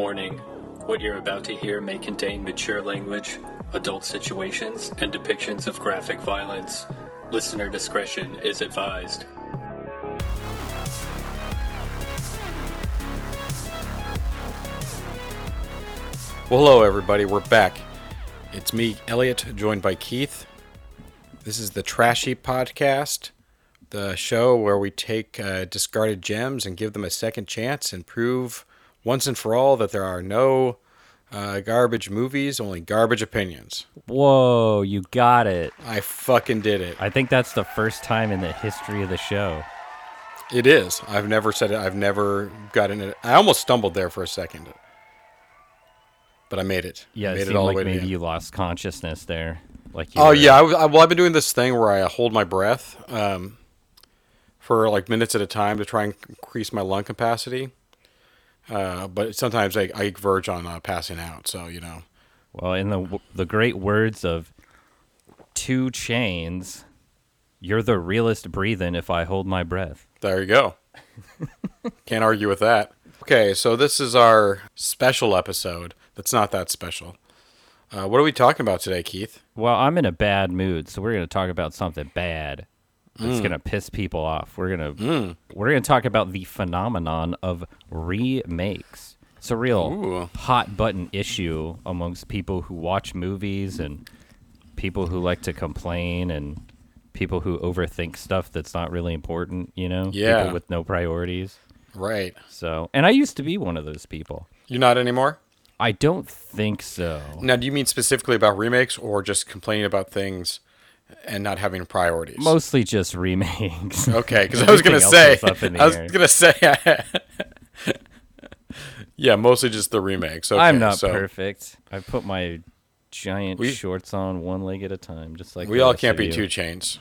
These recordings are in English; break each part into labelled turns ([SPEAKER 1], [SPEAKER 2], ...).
[SPEAKER 1] Warning What you're about to hear may contain mature language, adult situations, and depictions of graphic violence. Listener discretion is advised.
[SPEAKER 2] Well, hello, everybody. We're back. It's me, Elliot, joined by Keith. This is the Trashy Podcast, the show where we take uh, discarded gems and give them a second chance and prove once and for all that there are no uh, garbage movies, only garbage opinions.
[SPEAKER 3] Whoa, you got it.
[SPEAKER 2] I fucking did it.
[SPEAKER 3] I think that's the first time in the history of the show.
[SPEAKER 2] It is. I've never said it. I've never gotten it. I almost stumbled there for a second, but I made it.
[SPEAKER 3] Yeah,
[SPEAKER 2] I
[SPEAKER 3] it
[SPEAKER 2] made
[SPEAKER 3] seemed
[SPEAKER 2] all the
[SPEAKER 3] like
[SPEAKER 2] way the
[SPEAKER 3] maybe
[SPEAKER 2] end.
[SPEAKER 3] you lost consciousness there. Like you
[SPEAKER 2] Oh
[SPEAKER 3] were-
[SPEAKER 2] yeah, I, I, well, I've been doing this thing where I hold my breath um, for like minutes at a time to try and increase my lung capacity. Uh, but sometimes I, I verge on uh, passing out. So you know,
[SPEAKER 3] Well, in the the great words of 2 Chainz, you're the realest breathing if I hold my breath.
[SPEAKER 2] there you go. Can't argue with that. Okay, so this is our special episode. That's not that special. Uh, what are we talking about today, Keith?
[SPEAKER 3] Well, I'm in a bad mood, so we're going to talk about something bad. That's
[SPEAKER 2] Mm.
[SPEAKER 3] going to piss people off. We're going to we're to talk about the phenomenon of remakes. It's a real
[SPEAKER 2] Ooh.
[SPEAKER 3] hot button issue amongst people who watch movies and people who like to complain and people who overthink stuff that's not really important, you know?
[SPEAKER 2] Yeah.
[SPEAKER 3] People with no priorities.
[SPEAKER 2] Right.
[SPEAKER 3] So, and I used to be one of those people.
[SPEAKER 2] You're not anymore.
[SPEAKER 3] I don't think so.
[SPEAKER 2] Now, do you mean specifically about remakes or just complaining about things and not having priorities?
[SPEAKER 3] Mostly just remakes.
[SPEAKER 2] Okay, because I was gonna say,
[SPEAKER 3] else is up in the
[SPEAKER 2] I was
[SPEAKER 3] air.
[SPEAKER 2] gonna say, yeah, mostly just the remakes. Okay,
[SPEAKER 3] I'm not
[SPEAKER 2] so
[SPEAKER 3] perfect. I put my giant
[SPEAKER 2] We-
[SPEAKER 3] shorts on one leg at a time, just like
[SPEAKER 2] We all can't be
[SPEAKER 3] you.
[SPEAKER 2] 2 Chainz.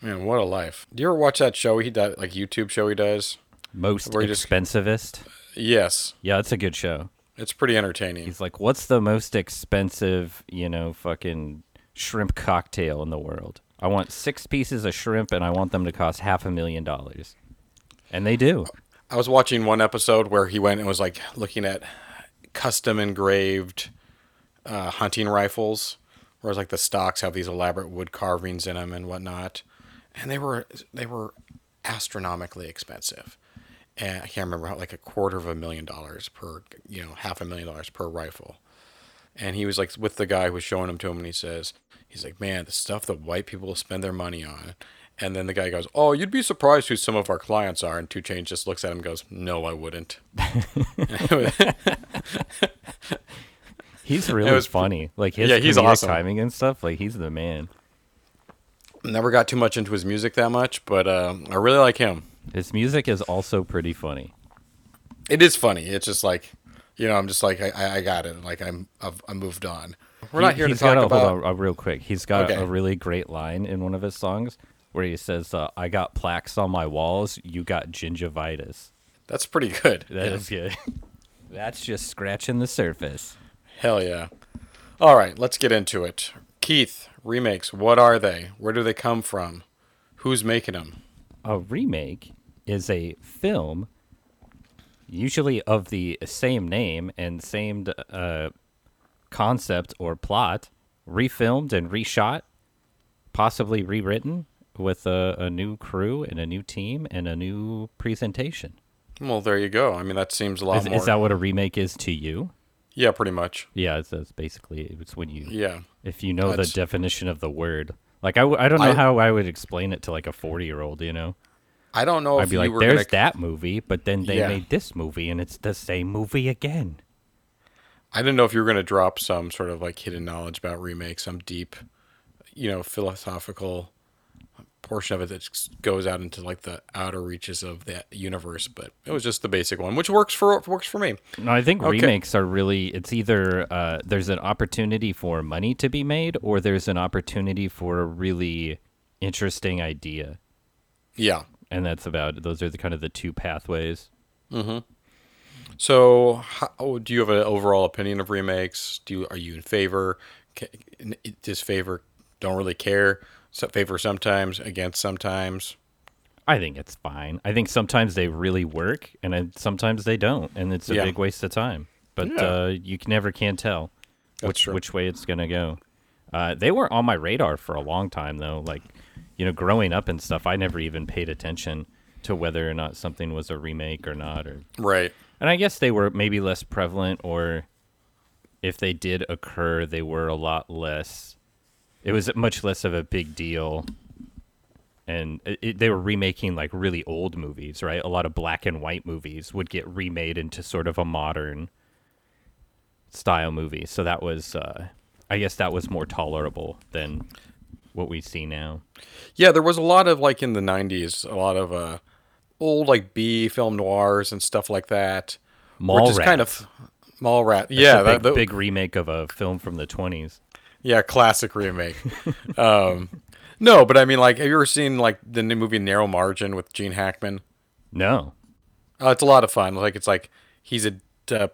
[SPEAKER 2] Man, what a life! Do you ever watch that show he does, like YouTube show he does?
[SPEAKER 3] Most
[SPEAKER 2] Where you just-
[SPEAKER 3] expensivest.
[SPEAKER 2] Yes,
[SPEAKER 3] Yeah, it's a good show.
[SPEAKER 2] it's pretty entertaining.
[SPEAKER 3] He's like, "What's the most expensive, you know, fucking shrimp cocktail in the world? I want six pieces of shrimp, and I want them to cost half a million dollars." And they do.
[SPEAKER 2] I was watching one episode where he went and was like looking at custom engraved uh, hunting rifles, whereas like the stocks have these elaborate wood carvings in them and whatnot, and they were they were astronomically expensive. And I can't remember how like a quarter of a million dollars per you know half a million dollars per rifle. And he was like with the guy who was showing them to him, and he says, he's like, man, the stuff that white people spend their money on. And then the guy goes, "Oh, you'd be surprised who some of our clients are." And 2 Chainz just looks at him, and goes, "No, I wouldn't."
[SPEAKER 3] He's really
[SPEAKER 2] was-
[SPEAKER 3] funny. Like his
[SPEAKER 2] Yeah, he's awesome.
[SPEAKER 3] timing and stuff. Like he's the man.
[SPEAKER 2] Never got too much into his music that much, but uh, I really like him.
[SPEAKER 3] His music is also pretty funny.
[SPEAKER 2] It is funny. It's just like, you know, I'm just like, I- I, I got it. Like I'm, I've, I moved on. We're not
[SPEAKER 3] He-
[SPEAKER 2] here to talk
[SPEAKER 3] got a,
[SPEAKER 2] about.
[SPEAKER 3] Hold on, uh, real quick. He's got
[SPEAKER 2] Okay.
[SPEAKER 3] a really great line in one of his songs where he says, uh, "I got plaques on my walls. You got gingivitis."
[SPEAKER 2] That's pretty good.
[SPEAKER 3] That is good. That's just scratching the surface.
[SPEAKER 2] Hell yeah. All right, let's get into it. Keith, remakes. What are they? Where do they come from? Who's making them?
[SPEAKER 3] A remake is a film, usually of the same name and same uh, concept or plot, refilmed and reshot, possibly rewritten with a, a new crew and a new team and a new presentation.
[SPEAKER 2] Well, there you go. I mean, that seems a lot
[SPEAKER 3] Is,
[SPEAKER 2] more.
[SPEAKER 3] is that what a remake is to you?
[SPEAKER 2] yeah, pretty much.
[SPEAKER 3] Yeah, it's, that's basically it's when you
[SPEAKER 2] Yeah.
[SPEAKER 3] if you know
[SPEAKER 2] That's-
[SPEAKER 3] the definition of the word. Like I, I don't know
[SPEAKER 2] I-
[SPEAKER 3] how I would explain it to like a forty year old. You know,
[SPEAKER 2] I don't know
[SPEAKER 3] I'd
[SPEAKER 2] if
[SPEAKER 3] be
[SPEAKER 2] you
[SPEAKER 3] like, "There's
[SPEAKER 2] gonna.
[SPEAKER 3] that movie," but then they
[SPEAKER 2] Yeah.
[SPEAKER 3] made this movie, and it's the same movie again.
[SPEAKER 2] I didn't know if you were going to drop some sort of like hidden knowledge about remakes, some deep, you know, philosophical portion of it that goes out into like the outer reaches of that universe. But it was just the basic one, which works for works for me.
[SPEAKER 3] No, I think
[SPEAKER 2] Okay.
[SPEAKER 3] remakes are really. It's either uh, there's an opportunity for money to be made, or there's an opportunity for a really interesting idea,
[SPEAKER 2] Yeah.
[SPEAKER 3] and that's about. Those are the kind of the two pathways.
[SPEAKER 2] So, how, do you have an overall opinion of remakes? Do you, are you in favor? Disfavor? Don't really care. So favor sometimes, against sometimes.
[SPEAKER 3] I think it's fine. I think sometimes they really work, and then sometimes they don't, and it's a
[SPEAKER 2] Yeah.
[SPEAKER 3] big waste of time. But
[SPEAKER 2] Yeah.
[SPEAKER 3] uh, you never can tell
[SPEAKER 2] That's
[SPEAKER 3] which
[SPEAKER 2] true.
[SPEAKER 3] which way it's gonna go. Uh, they were on my radar for a long time, though. Like, you know, growing up and stuff, I never even paid attention to whether or not something was a remake or not, or
[SPEAKER 2] Right.
[SPEAKER 3] And I guess they were maybe less prevalent, or if they did occur, they were a lot less. It was much less of a big deal, and it, it- they were remaking like really old movies, right? A lot of black and white movies would get remade into sort of a modern style movie, so that was, uh, I guess, that was more tolerable than what we see now.
[SPEAKER 2] Yeah, there was a lot of like in the '90s, a lot of uh, old like B film noirs and stuff like that.
[SPEAKER 3] Mall
[SPEAKER 2] which is kind of mall rat.
[SPEAKER 3] That's
[SPEAKER 2] yeah, that-
[SPEAKER 3] big,
[SPEAKER 2] that-
[SPEAKER 3] big remake of a film from the twenties.
[SPEAKER 2] yeah, classic remake. um, no, but I mean, like, have you ever seen like the new movie Narrow Margin with Gene Hackman?
[SPEAKER 3] No,
[SPEAKER 2] Uh, it's a lot of fun. Like, it's like he's a uh,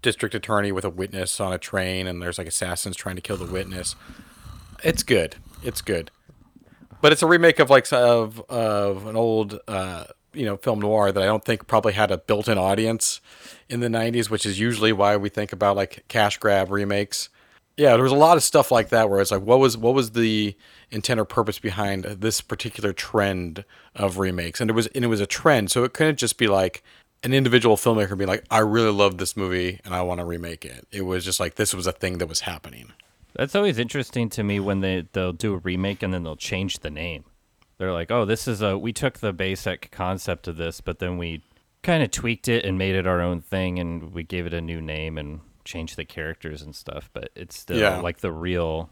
[SPEAKER 2] district attorney with a witness on a train, and there's like assassins trying to kill the witness. It's good. It's good. But it's a remake of like of of an old uh, you know film noir that I don't think probably had a built-in audience in the '90s, which is usually why we think about like cash grab remakes. Yeah, there was a lot of stuff like that where it's like, what was what was the intent or purpose behind this particular trend of remakes? And it was and it was a trend, so it couldn't just be like an individual filmmaker being like, I really love this movie and I want to remake it. It was just like this was a thing that was happening.
[SPEAKER 3] That's always interesting to me when they they'll do a remake and then they'll change the name. They're like, "Oh, this is a we took the basic concept of this, but then we kind of tweaked it and made it our own thing and we gave it a new name and changed the characters and stuff, but it's still
[SPEAKER 2] Yeah.
[SPEAKER 3] like the real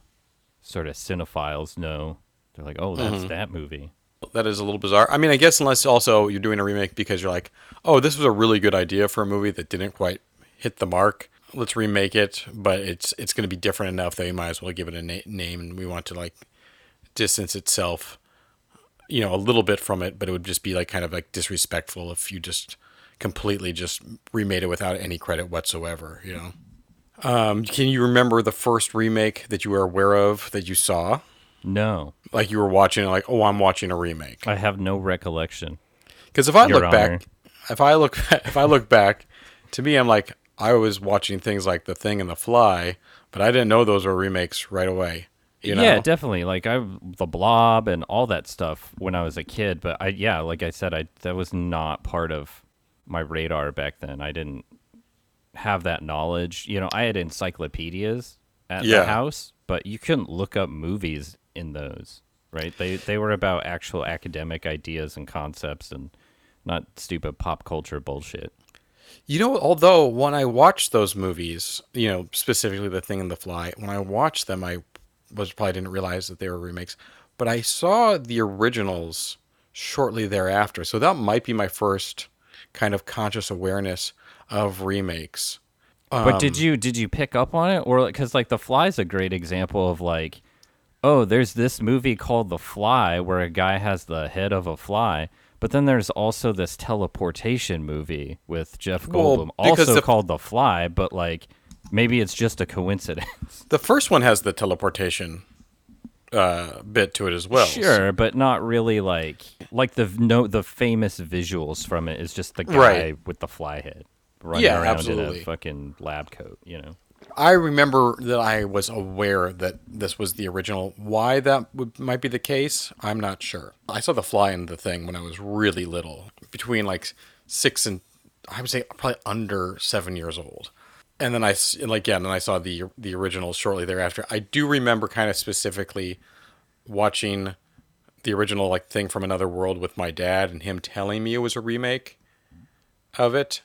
[SPEAKER 3] sort of cinephiles know. They're like, "Oh, that's mm-hmm. that movie."
[SPEAKER 2] That is a little bizarre. I mean, I guess unless also you're doing a remake because you're like, oh, this was a really good idea for a movie that didn't quite hit the mark. Let's remake it, but it's it's going to be different enough that you might as well give it a na- name, and we want to like distance itself, you know, a little bit from it, but it would just be like kind of like disrespectful if you just completely just remade it without any credit whatsoever. You know. Um, can you remember the first remake that you were aware of that you saw?
[SPEAKER 3] No,
[SPEAKER 2] Like you were watching, like, oh, I'm watching a remake.
[SPEAKER 3] I have no recollection.
[SPEAKER 2] Because if I
[SPEAKER 3] Your
[SPEAKER 2] look
[SPEAKER 3] Honor.
[SPEAKER 2] back, if I look, if I look back, to me, I'm like, I was watching things like The Thing and The Fly, but I didn't know those were remakes right away. You know?
[SPEAKER 3] Yeah, definitely. Like I the blob and all that stuff when I was a kid, but I yeah, like I said I that was not part of my radar back then. I didn't have that knowledge. You know, I had encyclopedias at
[SPEAKER 2] Yeah.
[SPEAKER 3] the house, but you couldn't look up movies in those, right? They they were about actual academic ideas and concepts and not stupid pop culture bullshit.
[SPEAKER 2] You know, although when I watched those movies, you know, specifically The Thing and The Fly, when I watched them, I was probably didn't realize that they were remakes, but I saw the originals shortly thereafter. So that might be my first kind of conscious awareness of remakes.
[SPEAKER 3] But did um, you did you pick up on it or because like The Fly's a great example of like, oh, there's this movie called The Fly where a guy has the head of a fly, but then there's also this teleportation movie with Jeff Goldblum
[SPEAKER 2] because
[SPEAKER 3] also
[SPEAKER 2] the-
[SPEAKER 3] called The Fly, but like maybe it's just a coincidence.
[SPEAKER 2] The first one has the teleportation uh, bit to it as well.
[SPEAKER 3] sure, but not really like like the no the famous visuals from it is just the guy
[SPEAKER 2] Right.
[SPEAKER 3] with the fly head running
[SPEAKER 2] Yeah,
[SPEAKER 3] around in a fucking lab coat, you know.
[SPEAKER 2] I remember that I was aware that this was the original. Why that would, might be the case, I'm not sure. I saw the fly in the thing when I was really little, between like six and I would say probably under seven years old. And then I like yeah, and then I saw the the original shortly thereafter. I do remember kind of specifically watching the original like thing from another world with my dad and him telling me it was a remake of it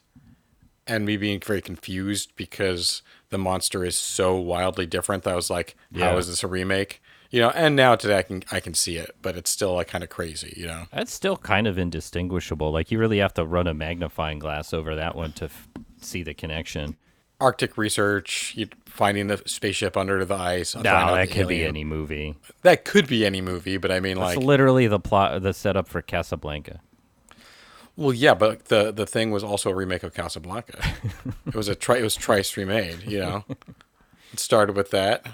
[SPEAKER 2] and me being very confused because the monster is so wildly different that I was like,
[SPEAKER 3] Yeah.
[SPEAKER 2] how is this a remake? You know, and now today I can I can see it, but it's still like kind of crazy, you know.
[SPEAKER 3] That's still kind of indistinguishable. Like you really have to run a magnifying glass over that one to f- see the connection.
[SPEAKER 2] Arctic research, finding the spaceship under the ice.
[SPEAKER 3] No, that could be any movie.
[SPEAKER 2] That could be any movie, but I mean,
[SPEAKER 3] That's
[SPEAKER 2] like,
[SPEAKER 3] literally the plot, the setup for Casablanca.
[SPEAKER 2] well, yeah, but the the thing was also a remake of Casablanca. it was a tri- it was twice remade, you know. it started with that,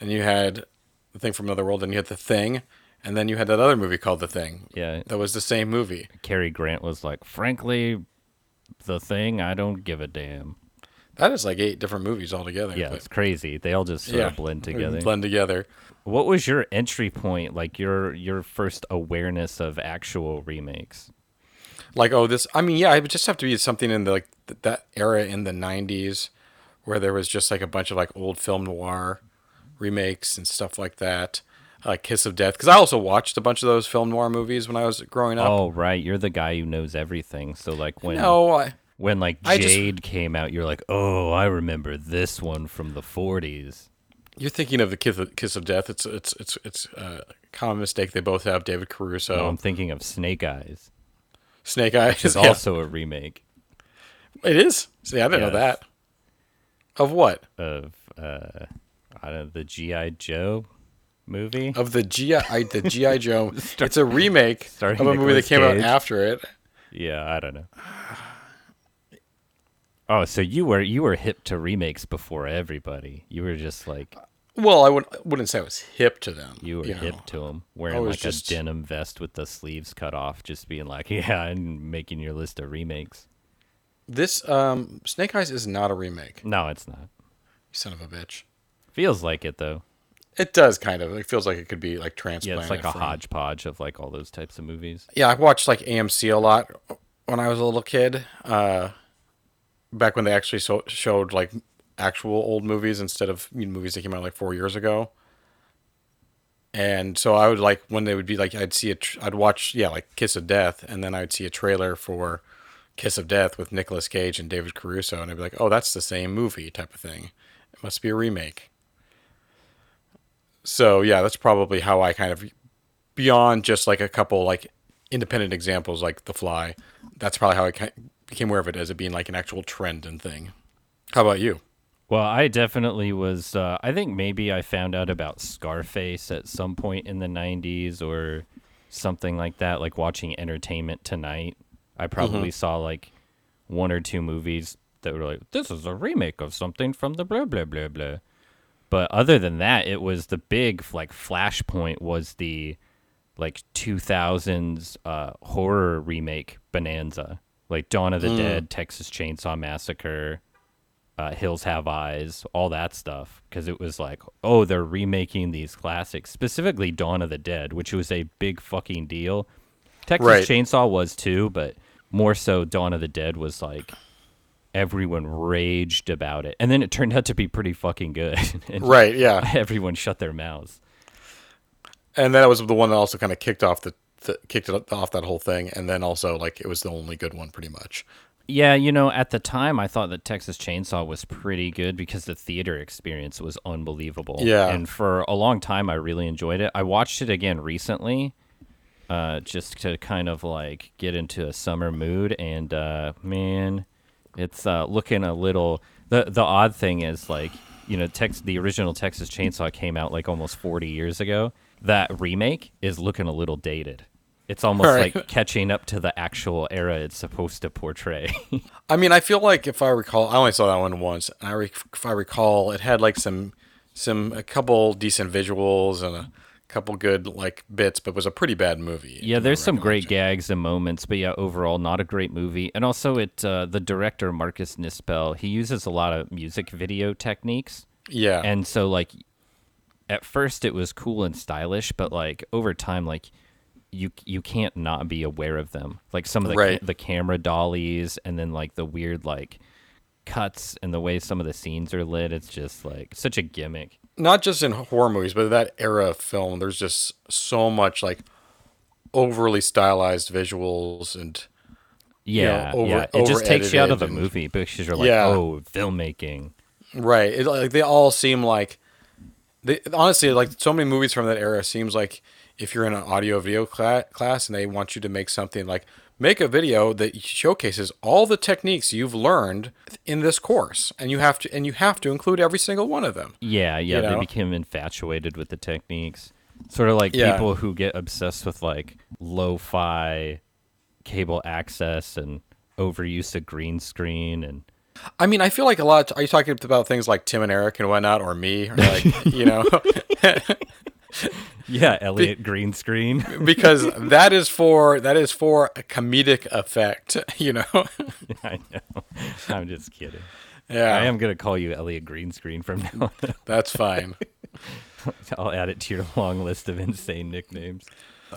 [SPEAKER 2] and you had the thing from another world, and you had the thing, and then you had that other movie called The Thing.
[SPEAKER 3] Yeah.
[SPEAKER 2] that was the same movie.
[SPEAKER 3] Cary Grant was like, frankly, the thing, I don't give a damn.
[SPEAKER 2] That is like eight different movies altogether.
[SPEAKER 3] Yeah,
[SPEAKER 2] but-
[SPEAKER 3] it's crazy. They all just sort of blend together.
[SPEAKER 2] Blend together.
[SPEAKER 3] What was your entry point? Like your your first awareness of actual remakes?
[SPEAKER 2] Like, oh, this. I mean, yeah, it would just have to be something in the like th- that era in the '90s, where there was just like a bunch of like old film noir remakes and stuff like that. Like Kiss of Death, because I also watched a bunch of those film noir movies when I was growing up.
[SPEAKER 3] Oh, right. You're the guy who knows everything. So like when
[SPEAKER 2] no, I,
[SPEAKER 3] when like
[SPEAKER 2] I just-
[SPEAKER 3] Jade came out, you're like, oh, I remember this one from the 40s.
[SPEAKER 2] You're thinking of the Kiss of, Kiss of Death. It's it's it's it's a common mistake. They both have David Caruso,
[SPEAKER 3] No, I'm thinking of Snake Eyes.
[SPEAKER 2] Snake Eyes.
[SPEAKER 3] is
[SPEAKER 2] Yeah.
[SPEAKER 3] also a remake
[SPEAKER 2] it is. See, I didn't know that. Of what?
[SPEAKER 3] of uh, I don't know, the GI Joe movie.
[SPEAKER 2] Of the GI the GI Joe. it's a remake of a movie that came out after it.
[SPEAKER 3] Yeah, I don't know. Oh, so you were you were hip to remakes before everybody. You were just like
[SPEAKER 2] Well, I wouldn't wouldn't say I was hip to them.
[SPEAKER 3] you were
[SPEAKER 2] know.
[SPEAKER 3] hip to them, wearing like
[SPEAKER 2] just-
[SPEAKER 3] a denim vest with the sleeves cut off, just being like, yeah, and making your list of remakes.
[SPEAKER 2] This um, Snake Eyes is not a remake.
[SPEAKER 3] No, it's not.
[SPEAKER 2] You son of a bitch.
[SPEAKER 3] Feels like it though.
[SPEAKER 2] It does kind of. It feels like it could be like
[SPEAKER 3] Yeah, it's like a
[SPEAKER 2] from-
[SPEAKER 3] hodgepodge of like all those types of movies.
[SPEAKER 2] Yeah, I watched like AMC a lot when I was a little kid. Uh, back when they actually so- showed like actual old movies instead of you know, movies that came out like four years ago. And so I would like when they would be like I'd see a tr- I'd watch yeah like Kiss of Death and then I'd see a trailer for Kiss of Death with Nicolas Cage and David Caruso and I'd be like oh that's the same movie type of thing. It must be a remake. So yeah, that's probably how I kind of beyond just like a couple like independent examples like The Fly. That's probably how I became aware of it as it being like an actual trend and thing. How about you?
[SPEAKER 3] Well, I definitely was. Uh, I think maybe I found out about Scarface at some point in the 90s or something like that, like watching Entertainment Tonight. I probably saw like one or two movies that were like, this is a remake of something from the blah, blah, blah, blah. But other than that, it was the big, like, flashpoint was the like 2000s uh, horror remake Bonanza. Like Dawn of the Dead, Texas Chainsaw Massacre, uh, Hills Have Eyes, all that stuff. Because it was like, oh, they're remaking these classics, specifically Dawn of the Dead, which was a big fucking deal. Texas
[SPEAKER 2] Right.
[SPEAKER 3] Chainsaw was too, but more so Dawn of the Dead was like everyone raged about it. And then it turned out to be pretty fucking good.
[SPEAKER 2] Right, yeah.
[SPEAKER 3] everyone shut their mouths.
[SPEAKER 2] And that was the one that also kind of kicked off the, kicked it off that whole thing and then also like it was the only good one pretty much.
[SPEAKER 3] Yeah, you know, at the time I thought that Texas Chainsaw was pretty good because the theater experience was unbelievable.
[SPEAKER 2] Yeah.
[SPEAKER 3] And for a long time I really enjoyed it. I watched it again recently, uh, just to kind of like get into a summer mood and uh man, it's uh looking a little the the odd thing is like, you know, Tex the original Texas Chainsaw came out like almost forty years ago. That remake is looking a little dated. It's almost
[SPEAKER 2] Right.
[SPEAKER 3] like catching up to the actual era it's supposed to portray.
[SPEAKER 2] I mean, I feel like if I recall, I only saw that one once, and I re- if I recall, it had like some some a couple decent visuals and a couple good like bits, but was a pretty bad movie.
[SPEAKER 3] Yeah, there's some great gags and moments, but yeah, overall not a great movie. And also, it uh, the director Marcus Nispel he uses a lot of music video techniques,
[SPEAKER 2] Yeah,
[SPEAKER 3] and so like at first it was cool and stylish, but like over time, like you you can't not be aware of them. Like some of the
[SPEAKER 2] Right.
[SPEAKER 3] the camera dollies, and then like the weird like cuts and the way some of the scenes are lit. It's just like such a gimmick.
[SPEAKER 2] not just in horror movies, but that era of film. There's just so much like overly stylized visuals and
[SPEAKER 3] Yeah,
[SPEAKER 2] over-
[SPEAKER 3] yeah. It just takes you out of the
[SPEAKER 2] and-
[SPEAKER 3] movie because you're like,
[SPEAKER 2] Yeah.
[SPEAKER 3] oh, filmmaking.
[SPEAKER 2] Right. It, like they all seem like they honestly like so many movies from that era seems like if you're in an audio video cla- class and they want you to make something like make a video that showcases all the techniques you've learned in this course and you have to and you have to include every single one of them.
[SPEAKER 3] Yeah, yeah,
[SPEAKER 2] You
[SPEAKER 3] they became infatuated with the techniques. Sort of like
[SPEAKER 2] Yeah.
[SPEAKER 3] people who get obsessed with like lo-fi cable access and overuse of green screen and
[SPEAKER 2] I mean, I feel like a lot. Are you talking about things like Tim and Eric and whatnot, or me? Or like, you know,
[SPEAKER 3] Yeah, Elliot green screen.
[SPEAKER 2] because that is for that is for a comedic effect, you know.
[SPEAKER 3] I know. I'm just kidding.
[SPEAKER 2] yeah,
[SPEAKER 3] I am gonna call you Elliot green screen from now on.
[SPEAKER 2] That's fine.
[SPEAKER 3] I'll add it to your long list of insane nicknames.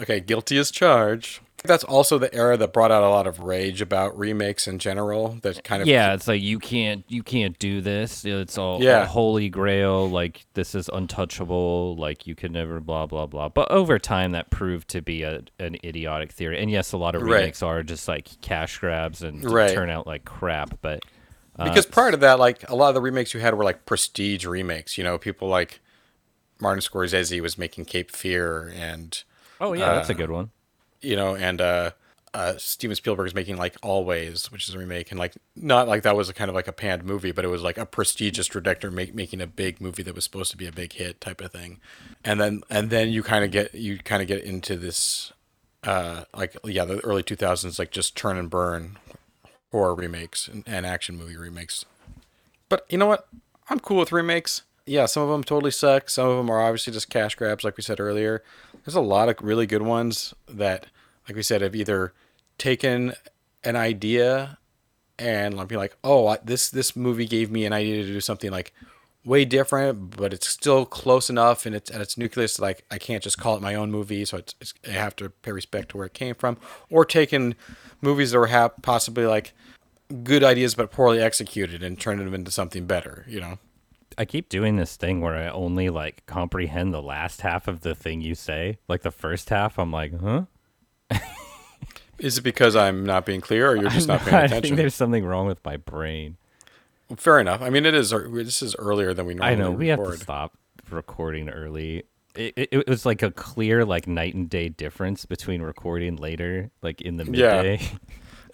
[SPEAKER 2] Okay, guilty as charged. That's also the era that brought out a lot of rage about remakes in general. That kind of
[SPEAKER 3] Yeah, it's like you can't you can't do this. It's all
[SPEAKER 2] Yeah.
[SPEAKER 3] a holy grail. Like this is untouchable. Like you can never blah blah blah. But over time, that proved to be a an idiotic theory. And yes, a lot of
[SPEAKER 2] Right.
[SPEAKER 3] remakes are just like cash grabs and
[SPEAKER 2] Right.
[SPEAKER 3] turn out like crap. But uh,
[SPEAKER 2] because prior to that, like a lot of the remakes you had were like prestige remakes. You know, people like Martin Scorsese was making Cape Fear, and
[SPEAKER 3] oh yeah, that's a
[SPEAKER 2] uh,
[SPEAKER 3] good one.
[SPEAKER 2] You know, and uh, uh, Steven Spielberg is making like Always, which is a remake, and like not like that was a kind of like a panned movie, but it was like a prestigious director make, making a big movie that was supposed to be a big hit type of thing, and then and then you kind of get you kind of get into this, uh, like yeah, the early two thousands, like just turn and burn horror remakes and, and action movie remakes. But you know what? I'm cool with remakes. Yeah, some of them totally suck. Some of them are obviously just cash grabs, like we said earlier. There's a lot of really good ones that, like we said, have either taken an idea and be like, oh, this this movie gave me an idea to do something like way different, but it's still close enough and it's at its nucleus. Like I can't just call it my own movie, so it's, it's I have to pay respect to where it came from. Or taken movies that were hap- possibly like good ideas but poorly executed and turned them into something better. You know.
[SPEAKER 3] I keep doing this thing where I only like comprehend the last half of the thing you say. Like the first half, I'm like, huh?
[SPEAKER 2] Is it because I'm not being clear, or you're just not paying attention?
[SPEAKER 3] I think there's something wrong with my brain.
[SPEAKER 2] Fair enough. I mean, it is. This is earlier than we normally
[SPEAKER 3] I know we have to stop recording early. It, it, it was like a clear like night and day difference between recording later, like in the
[SPEAKER 2] Yeah.
[SPEAKER 3] midday,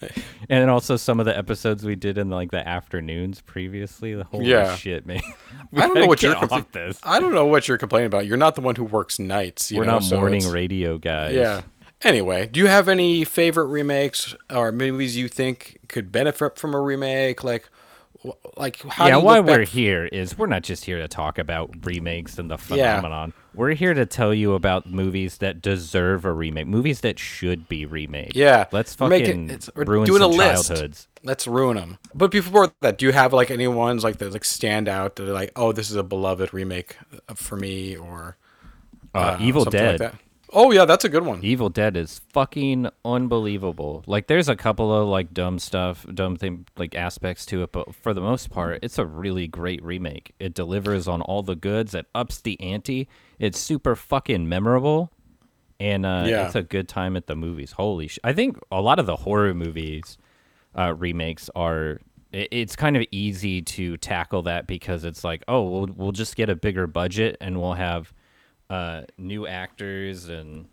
[SPEAKER 3] and then also some of the episodes we did in like the afternoons previously. The holy
[SPEAKER 2] Yeah.
[SPEAKER 3] shit, man!
[SPEAKER 2] I don't know what you're.
[SPEAKER 3] Get off
[SPEAKER 2] compla-
[SPEAKER 3] this.
[SPEAKER 2] I don't know what you're complaining about. You're not the one who works nights.
[SPEAKER 3] We're
[SPEAKER 2] know,
[SPEAKER 3] not
[SPEAKER 2] so
[SPEAKER 3] morning radio guys.
[SPEAKER 2] Yeah. Anyway, do you have any favorite remakes or movies you think could benefit from a remake? Like, like how?
[SPEAKER 3] yeah,
[SPEAKER 2] do you
[SPEAKER 3] why we're here is we're not just here to talk about remakes and the phenomenon. We're here to tell you about movies that deserve a remake, movies that should be remade.
[SPEAKER 2] Yeah,
[SPEAKER 3] let's
[SPEAKER 2] we're making-
[SPEAKER 3] fucking
[SPEAKER 2] it's-
[SPEAKER 3] ruin
[SPEAKER 2] doing a list.
[SPEAKER 3] childhoods.
[SPEAKER 2] Let's ruin them. But before that, do you have like any ones like that like stand out that are like, oh, this is a beloved remake for me, or
[SPEAKER 3] Uh, Evil
[SPEAKER 2] something
[SPEAKER 3] Dead.
[SPEAKER 2] Like that? Oh yeah, that's a good one.
[SPEAKER 3] Evil Dead is fucking unbelievable. Like, there's a couple of like dumb stuff, dumb thing like aspects to it, but for the most part, it's a really great remake. It delivers on all the goods. It ups the ante. It's super fucking memorable, and uh,
[SPEAKER 2] Yeah.
[SPEAKER 3] it's a good time at the movies. Holy sh! I think a lot of the horror movies uh, remakes are. It's kind of easy to tackle that because it's like, oh, we'll we'll just get a bigger budget and we'll have uh, new actors and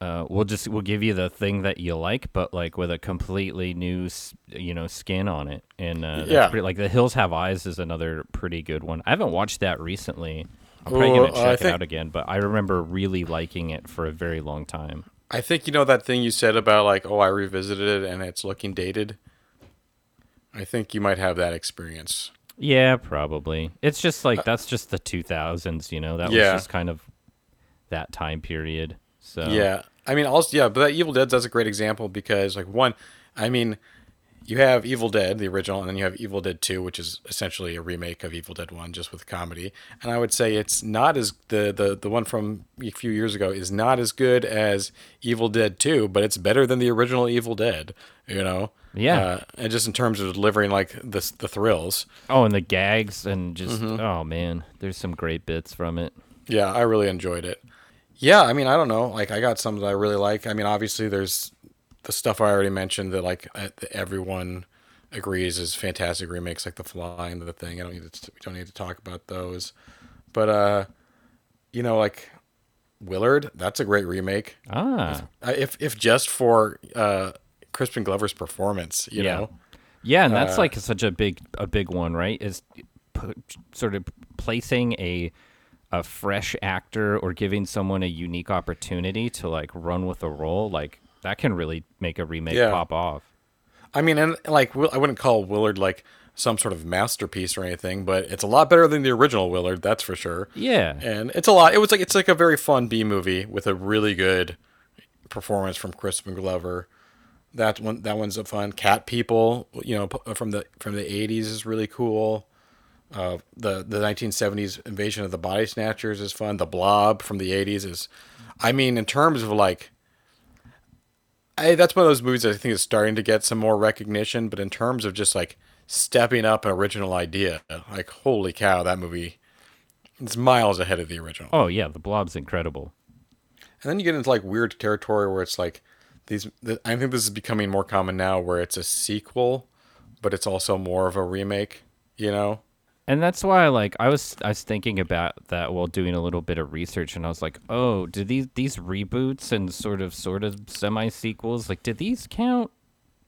[SPEAKER 3] uh, we'll just we'll give you the thing that you like, but like with a completely new you know skin on it. And uh,
[SPEAKER 2] Yeah.
[SPEAKER 3] pretty, like the Hills Have Eyes is another pretty good one. I haven't watched that recently. I'm probably
[SPEAKER 2] Well,
[SPEAKER 3] gonna
[SPEAKER 2] uh,
[SPEAKER 3] check it
[SPEAKER 2] think-
[SPEAKER 3] out again, but I remember really liking it for a very long time.
[SPEAKER 2] I think you know that thing you said about like, oh, I revisited it and it's looking dated. I think you might have that experience.
[SPEAKER 3] Yeah, probably. It's just like that's just the 2000s, you know. That
[SPEAKER 2] Uh, Yeah.
[SPEAKER 3] was just kind of that time period. So
[SPEAKER 2] Yeah, I mean, also yeah, but that Evil Dead that's a great example because like one, I mean, you have Evil Dead the original, and then you have Evil Dead Two, which is essentially a remake of Evil Dead One, just with comedy. And I would say it's not as the the the one from a few years ago is not as good as Evil Dead Two, but it's better than the original Evil Dead. You know.
[SPEAKER 3] Yeah.
[SPEAKER 2] Uh, and just in terms of delivering like the the thrills.
[SPEAKER 3] Oh, and the gags and just
[SPEAKER 2] Mm-hmm.
[SPEAKER 3] oh man, there's some great bits from it.
[SPEAKER 2] Yeah, I really enjoyed it. Yeah, I mean, I don't know. Like, I got some that I really like. I mean, obviously, there's the stuff I already mentioned that like uh, everyone agrees is fantastic remakes, like The Fly and The Thing. I don't need to. We don't need to talk about those. But uh, you know, like Willard, that's a great remake.
[SPEAKER 3] Ah.
[SPEAKER 2] Uh, if if just for uh, Crispin Glover's performance, you
[SPEAKER 3] Yeah.
[SPEAKER 2] know.
[SPEAKER 3] Yeah, and that's
[SPEAKER 2] Uh,
[SPEAKER 3] like such a big a big one, right? Is p- sort of placing a a fresh actor or giving someone a unique opportunity to like run with a role, like that can really make a remake
[SPEAKER 2] Yeah.
[SPEAKER 3] pop off.
[SPEAKER 2] I mean, and like I wouldn't call Willard like some sort of masterpiece or anything, but it's a lot better than the original Willard, that's for sure.
[SPEAKER 3] Yeah.
[SPEAKER 2] And it's a lot. It was like it's like a very fun B movie with a really good performance from Crispin Glover. That one, that one's a fun. Cat People, you know, from the from the '80s is really cool. Uh, the the 1970s Invasion of the Body Snatchers is fun. The Blob from the '80s is, I mean, in terms of like, I, that's one of those movies I think is starting to get some more recognition. But in terms of just like stepping up an original idea, like holy cow, that movie it's miles ahead of the original.
[SPEAKER 3] Oh yeah, the Blob's incredible.
[SPEAKER 2] And then you get into like weird territory where it's like these. The, I think this is becoming more common now, where it's a sequel, but it's also more of a remake. You know?
[SPEAKER 3] And that's why like I was I was thinking about that while doing a little bit of research and I was like, "Oh, do these these reboots and sort of sort of semi sequels like did these count?"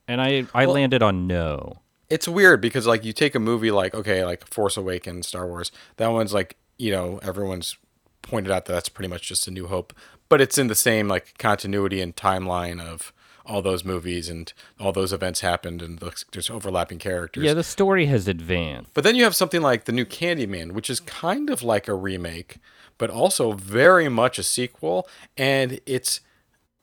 [SPEAKER 3] And I I
[SPEAKER 2] Well-
[SPEAKER 3] landed on no.
[SPEAKER 2] It's weird because like you take a movie like okay, like Force Awakens, Star Wars. That one's like you know everyone's pointed out that that's pretty much just a New Hope, but it's in the same like continuity and timeline of all those movies and all those events happened and there's- overlapping characters.
[SPEAKER 3] Yeah, the story has advanced.
[SPEAKER 2] But then you have something like the new Candyman, which is kind of like a remake, but also very much a sequel. And it's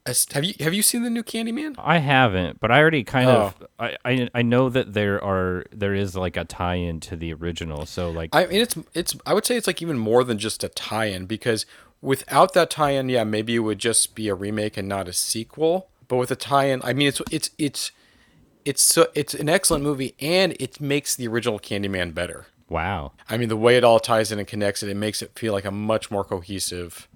[SPEAKER 2] a, have you have you seen the new Candyman?
[SPEAKER 3] I haven't, but I already kind
[SPEAKER 2] Oh.
[SPEAKER 3] of I, I I know that there are there is like a tie-in to the original. So like
[SPEAKER 2] I mean, it's it's I would say it's like even more than just a tie-in because without that tie-in, yeah, maybe it would just be a remake and not a sequel. But with a tie-in, I mean, it's it's it's it's so it's an excellent movie and it makes the original Candyman better.
[SPEAKER 3] wow.
[SPEAKER 2] I mean, the way it all ties in and connects it, it makes it feel like a much more cohesive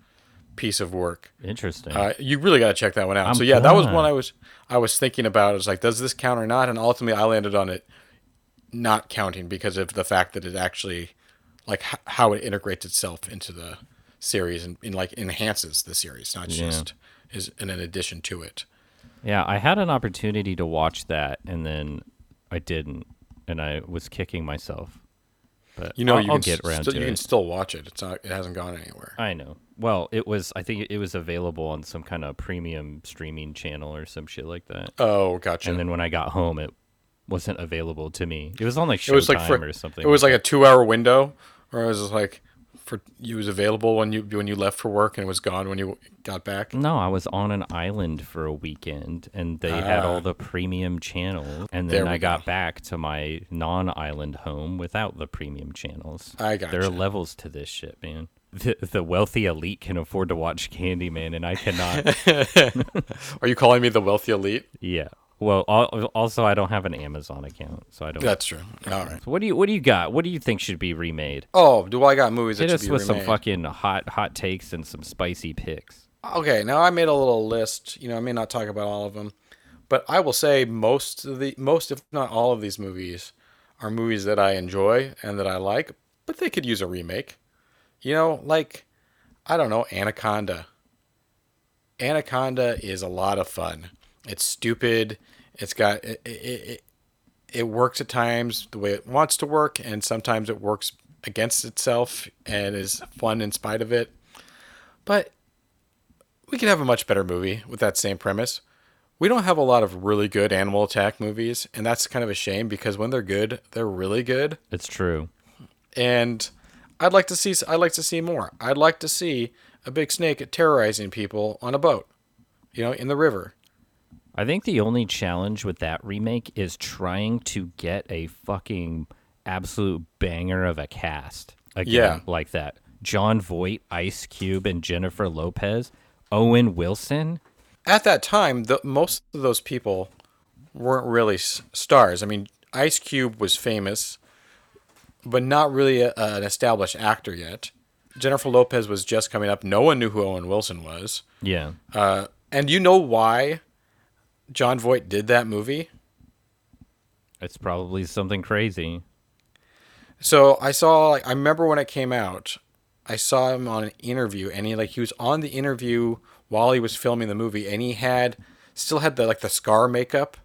[SPEAKER 2] piece of work.
[SPEAKER 3] Interesting.
[SPEAKER 2] Uh, you really got to check that one out.
[SPEAKER 3] I'm
[SPEAKER 2] so yeah, that was one I was I was thinking about. It was like, does this count or not? And ultimately, I landed on it not counting because of the fact that it actually like h- how it integrates itself into the series and, and like enhances the series, not
[SPEAKER 3] Yeah.
[SPEAKER 2] just is in an addition to it.
[SPEAKER 3] Yeah, I had an opportunity to watch that and then I didn't and I was kicking myself. But
[SPEAKER 2] You know,
[SPEAKER 3] I'll,
[SPEAKER 2] you
[SPEAKER 3] I'll
[SPEAKER 2] can
[SPEAKER 3] get around
[SPEAKER 2] still,
[SPEAKER 3] to
[SPEAKER 2] you can still watch it. It's not. It hasn't gone anywhere.
[SPEAKER 3] I know. Well, it was I think it was available on some kind of premium streaming channel or some shit like that.
[SPEAKER 2] Oh, gotcha.
[SPEAKER 3] And then when I got home it wasn't available to me. It was on like Showtime
[SPEAKER 2] it was like for,
[SPEAKER 3] or something.
[SPEAKER 2] It was like a two-hour window, where it was just like for you was available when you when you left for work and it was gone when you got back.
[SPEAKER 3] No, I was on an island for a weekend and they had
[SPEAKER 2] Ah.
[SPEAKER 3] all the premium channels. And then I got
[SPEAKER 2] go.
[SPEAKER 3] back to my non island home without the premium channels.
[SPEAKER 2] I got
[SPEAKER 3] There are levels to this shit, man. The, the wealthy elite can afford to watch Candyman and I cannot.
[SPEAKER 2] Are you calling me the wealthy elite?
[SPEAKER 3] yeah. Well, also I don't have an Amazon account, so I don't.
[SPEAKER 2] That's true. All right.
[SPEAKER 3] So what do you What do you got? What do you think should be remade?
[SPEAKER 2] Oh, do I got movies that
[SPEAKER 3] Hit
[SPEAKER 2] should
[SPEAKER 3] us
[SPEAKER 2] be
[SPEAKER 3] with some fucking hot hot takes and some spicy picks.
[SPEAKER 2] Okay, now I made a little list. You know, I may not talk about all of them, but I will say most of the most, if not all of these movies, are movies that I enjoy and that I like, but they could use a remake. You know, like I don't know, Anaconda. Anaconda is a lot of fun. It's stupid. It's got it. It, it, it works at times the way it wants to work, and sometimes it works against itself and is fun in spite of it. But we could have a much better movie with that same premise. We don't have a lot of really good animal attack movies, and that's kind of a shame because when they're good, they're really good.
[SPEAKER 3] It's true.
[SPEAKER 2] And I'd like to see I'd like to see more. I'd like to see a big snake terrorizing people on a boat, you know, in the river.
[SPEAKER 3] I think the only challenge with that remake is trying to get a fucking absolute banger of a cast again
[SPEAKER 2] Yeah.
[SPEAKER 3] like that. Jon Voight, Ice Cube, and Jennifer Lopez, Owen Wilson.
[SPEAKER 2] At that time, the, most of those people weren't really s- stars. I mean, Ice Cube was famous, but not really a, an established actor yet. Jennifer Lopez was just coming up. No one knew who Owen Wilson was.
[SPEAKER 3] Yeah.
[SPEAKER 2] Uh, and you know why Jon Voight did that movie?
[SPEAKER 3] It's probably something crazy.
[SPEAKER 2] So I saw, like, I remember when it came out, I saw him on an interview, and he like he was on the interview while he was filming the movie, and he had still had the like the scar makeup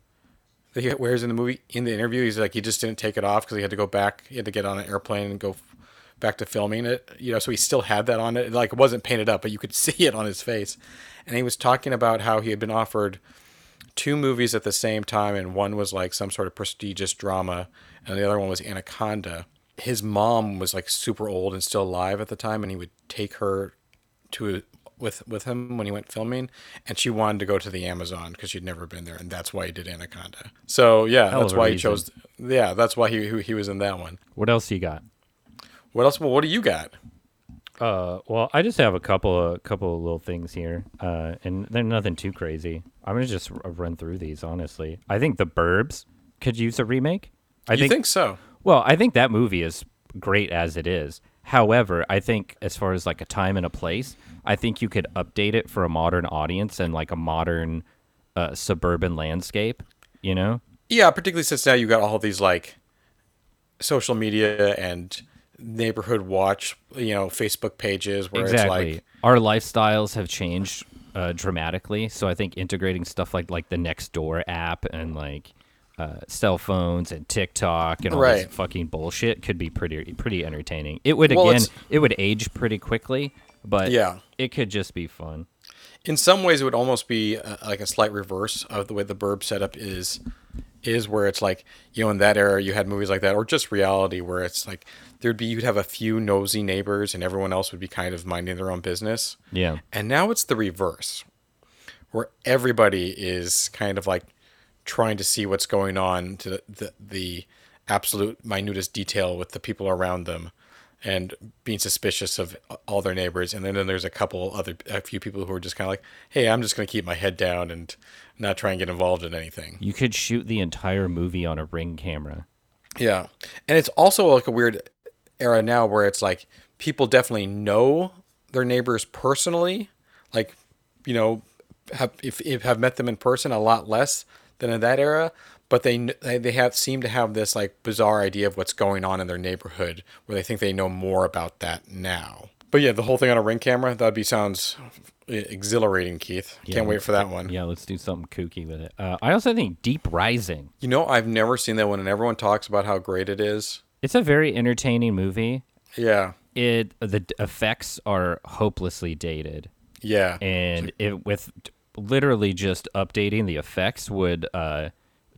[SPEAKER 2] that he wears in the movie. In the interview, he's like he just didn't take it off because he had to go back. He had to get on an airplane and go f- back to filming it. You know, so he still had that on it. Like it wasn't painted up, but you could see it on his face. And he was talking about how he had been offered two movies at the same time, and one was like some sort of prestigious drama, and the other one was Anaconda. His mom was like super old and still alive at the time, and he would take her to with with him when he went filming, and she wanted to go to the Amazon because she'd never been there, and that's why he did Anaconda. So yeah,
[SPEAKER 3] Hell
[SPEAKER 2] that's why he chose. Yeah, that's why he he, he was in that one.
[SPEAKER 3] What else you got?
[SPEAKER 2] What else? Well, what do you got?
[SPEAKER 3] Uh, well, I just have a couple of couple of little things here, uh, and they're nothing too crazy. I'm gonna just r- run through these honestly. I think The Burbs could use a remake. I
[SPEAKER 2] you think so?
[SPEAKER 3] Well, I think that movie is great as it is. However, I think as far as like a time and a place, I think you could update it for a modern audience and like a modern uh, suburban landscape. You know?
[SPEAKER 2] Yeah, particularly since now you got all these like social media and neighborhood watch, you know, Facebook pages where
[SPEAKER 3] exactly.
[SPEAKER 2] it's like
[SPEAKER 3] Our lifestyles have changed uh, dramatically, so I think integrating stuff like like the next door app and like uh, cell phones and TikTok and all
[SPEAKER 2] Right.
[SPEAKER 3] this fucking bullshit could be pretty pretty entertaining. It would
[SPEAKER 2] Well,
[SPEAKER 3] again, it would age pretty quickly, but
[SPEAKER 2] Yeah.
[SPEAKER 3] it could just be fun.
[SPEAKER 2] in some ways it would almost be uh like a slight reverse of the way the burb setup is is where it's like you know in that era you had movies like that or just reality where it's like there'd be you'd have a few nosy neighbors and everyone else would be kind of minding their own business
[SPEAKER 3] Yeah.
[SPEAKER 2] and now it's the reverse where everybody is kind of like trying to see what's going on to the, the, the absolute minutest detail with the people around them and being suspicious of all their neighbors and then, then there's a couple other a few people who are just kind of like hey i'm just going to keep my head down and not try and get involved in anything
[SPEAKER 3] You could shoot the entire movie on a ring camera.
[SPEAKER 2] yeah and it's also like a weird era now where it's like people definitely know their neighbors personally like you know have if, if have met them in person a lot less than in that era but they they they have seem to have this like bizarre idea of what's going on in their neighborhood where they think they know more about that now but yeah the whole thing on a ring camera that'd be sounds exhilarating keith can't wait for that one
[SPEAKER 3] Yeah, let's do something kooky with it. Uh, I also think Deep Rising.
[SPEAKER 2] you know i've never seen that one and everyone talks about how great it is
[SPEAKER 3] It's a very entertaining movie.
[SPEAKER 2] yeah
[SPEAKER 3] It the effects are hopelessly dated,
[SPEAKER 2] yeah
[SPEAKER 3] and it with literally just updating the effects would uh,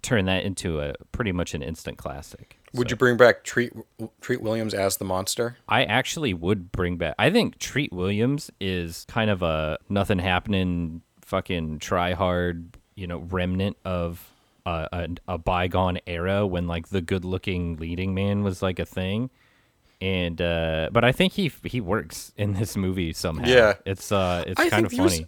[SPEAKER 3] turn that into a pretty much an instant classic.
[SPEAKER 2] Would you bring back Treat Treat Williams as the monster?
[SPEAKER 3] I actually would bring back. I think Treat Williams is kind of a nothing happening, fucking try hard, you know, remnant of a, a, a bygone era when like the good looking leading man was like a thing. And uh, but I think he he works in this movie somehow.
[SPEAKER 2] Yeah.
[SPEAKER 3] it's uh it's
[SPEAKER 2] I
[SPEAKER 3] kind of funny.
[SPEAKER 2] was.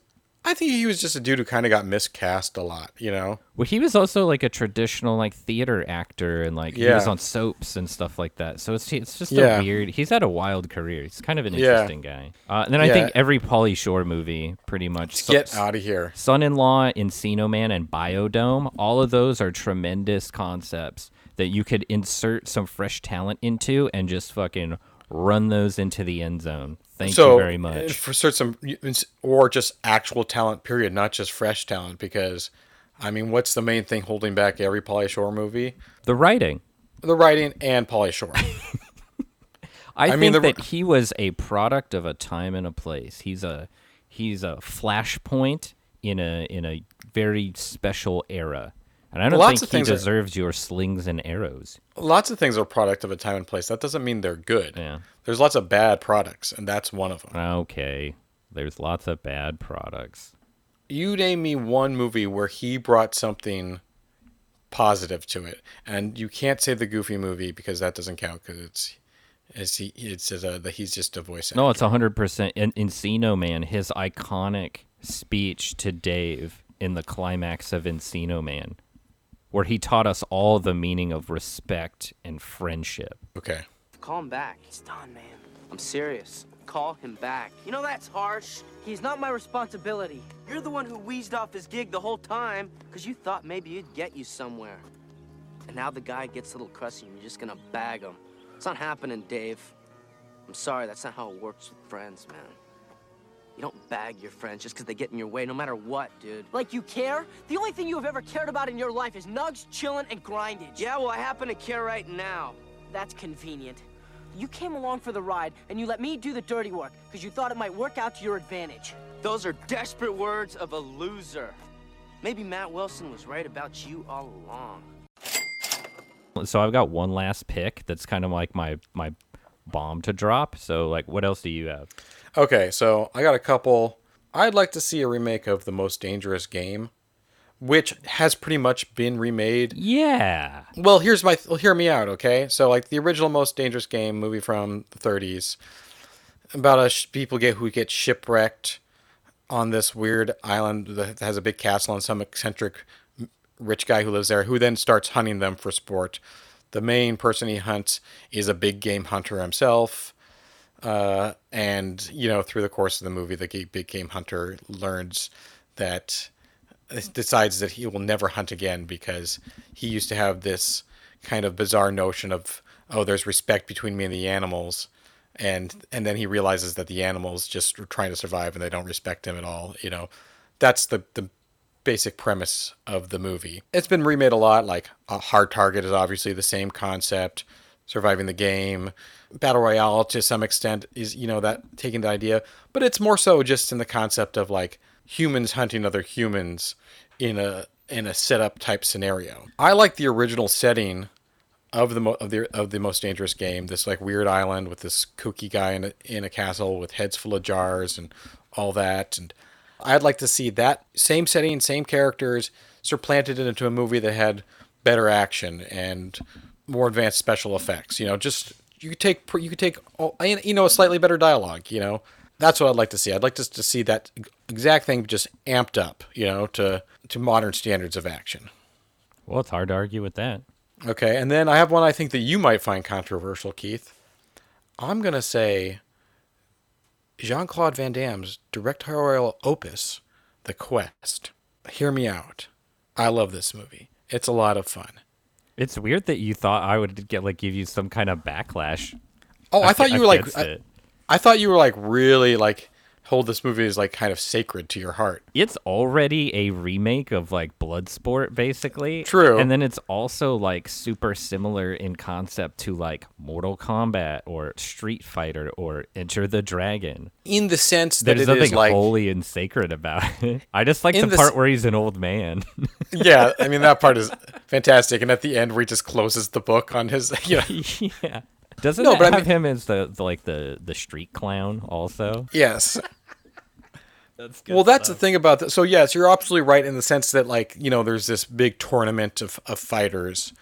[SPEAKER 2] I think he was just a dude who kind of got miscast a lot. You know.
[SPEAKER 3] Well, he was also like a traditional like theater actor, and like he was on soaps and stuff like that. So it's it's just
[SPEAKER 2] Yeah.
[SPEAKER 3] a weird. He's had a wild career. He's kind of an
[SPEAKER 2] Yeah.
[SPEAKER 3] interesting guy. Uh, and then I think every Pauly Shore movie, pretty much.
[SPEAKER 2] Get out of here.
[SPEAKER 3] Son-in-law, Encino Man, and Biodome. All of those are tremendous concepts that you could insert some fresh talent into and just fucking run those into the end zone. Thank
[SPEAKER 2] so
[SPEAKER 3] you very
[SPEAKER 2] uh,
[SPEAKER 3] much.
[SPEAKER 2] for certain or just actual talent. Period, not just fresh talent. Because, I mean, what's the main thing holding back every Pauly Shore movie?
[SPEAKER 3] The writing.
[SPEAKER 2] The writing and Pauly Shore.
[SPEAKER 3] I,
[SPEAKER 2] I mean,
[SPEAKER 3] think
[SPEAKER 2] the-
[SPEAKER 3] that he was a product of a time and a place. He's a he's a flashpoint in a in a very special era. And I don't
[SPEAKER 2] Lots
[SPEAKER 3] think
[SPEAKER 2] of
[SPEAKER 3] he
[SPEAKER 2] things are-
[SPEAKER 3] deserves your slings and arrows.
[SPEAKER 2] lots of things are product of a time and place. That doesn't mean they're good.
[SPEAKER 3] Yeah.
[SPEAKER 2] There's lots of bad products, and that's one of them.
[SPEAKER 3] Okay. There's lots of bad products.
[SPEAKER 2] you name me one movie where he brought something positive to it, and you can't say the Goofy movie because that doesn't count because it's it's he it's uh, a, that he's just a voice actor.
[SPEAKER 3] No, it's 100% in Encino Man, his iconic speech to Dave in the climax of Encino Man where he taught us all the meaning of respect and friendship.
[SPEAKER 2] Okay,
[SPEAKER 4] Call him back. He's done, man. I'm serious. Call him back. You know that's harsh. He's not my responsibility. You're the one who wheezed off his gig the whole time because you thought maybe you'd get you somewhere. And now the guy gets a little crusty and you're just gonna bag him. It's not happening, Dave. I'm sorry, that's not how it works with friends, man. You don't bag your friends just because they get in your way, no matter what, dude.
[SPEAKER 5] Like you care? The only thing you have ever cared about in your life is nugs, chillin', and grindage.
[SPEAKER 4] Yeah, well, I happen to care right now.
[SPEAKER 5] That's convenient. You came along for the ride, and you let me do the dirty work, because you thought it might work out to your advantage.
[SPEAKER 4] Those are desperate words of a loser. Maybe Matt Wilson was right about you all along.
[SPEAKER 3] So I've got one last pick that's kind of like my my bomb to drop. So like, what else do you have?
[SPEAKER 2] Okay, so I got a couple. I'd like to see a remake of The Most Dangerous Game, which has pretty much been remade.
[SPEAKER 3] Yeah.
[SPEAKER 2] Well, here's my well, hear me out, okay? So like the original Most Dangerous Game movie from the 30s about a sh- people get who get shipwrecked on this weird island that has a big castle and some eccentric rich guy who lives there who then starts hunting them for sport. The main person he hunts is a big game hunter himself. Uh, and you know, through the course of the movie, the big game hunter learns that decides that he will never hunt again because he used to have this kind of bizarre notion of oh, there's respect between me and the animals, and and then he realizes that the animals just are trying to survive and they don't respect him at all. You know, that's the the basic premise of the movie. It's been remade a lot. Like a Hard Target is obviously the same concept. Surviving the game, battle royale to some extent is you know that taking the idea, but it's more so just in the concept of like humans hunting other humans in a in a setup type scenario. I like the original setting of the mo- of the of the most dangerous game. This like weird island with this kooky guy in a, in a castle with heads full of jars and all that. And I'd like to see that same setting, same characters, supplanted into a movie that had better action and more advanced special effects. You know, just you could take you could take oh, you know a slightly better dialogue. You know, that's what I'd like to see. I'd like to, to see that exact thing just amped up. You know, to to modern standards of action.
[SPEAKER 3] Well, it's hard to argue with that.
[SPEAKER 2] Okay, and then I have one I think that you might find controversial, Keith. I'm gonna say Jean Claude Van Damme's directorial opus, The Quest. Hear me out. I love this movie. It's a lot of fun.
[SPEAKER 3] It's weird that you thought I would get like give you some kind of backlash.
[SPEAKER 2] Oh, I thought you were like I. I thought you were like really like hold this movie as like kind of sacred to your heart.
[SPEAKER 3] It's already a remake of like Bloodsport, basically.
[SPEAKER 2] True.
[SPEAKER 3] And then it's also like super similar in concept to like Mortal Kombat or Street Fighter or Enter the Dragon.
[SPEAKER 2] In the sense that
[SPEAKER 3] There's
[SPEAKER 2] it is
[SPEAKER 3] nothing
[SPEAKER 2] like
[SPEAKER 3] holy and sacred about it. I just like the
[SPEAKER 2] the
[SPEAKER 3] part
[SPEAKER 2] s-
[SPEAKER 3] where he's an old man.
[SPEAKER 2] yeah, I mean that part is fantastic and at the end where he just closes the book on his you know
[SPEAKER 3] yeah. Doesn't
[SPEAKER 2] No,
[SPEAKER 3] it
[SPEAKER 2] but I
[SPEAKER 3] have
[SPEAKER 2] mean-
[SPEAKER 3] him as the, the like the the street clown also?
[SPEAKER 2] Yes.
[SPEAKER 3] That's good.
[SPEAKER 2] Well, that's the thing about that. So yes, you're absolutely right in the sense that like you know there's this big tournament of, of fighters,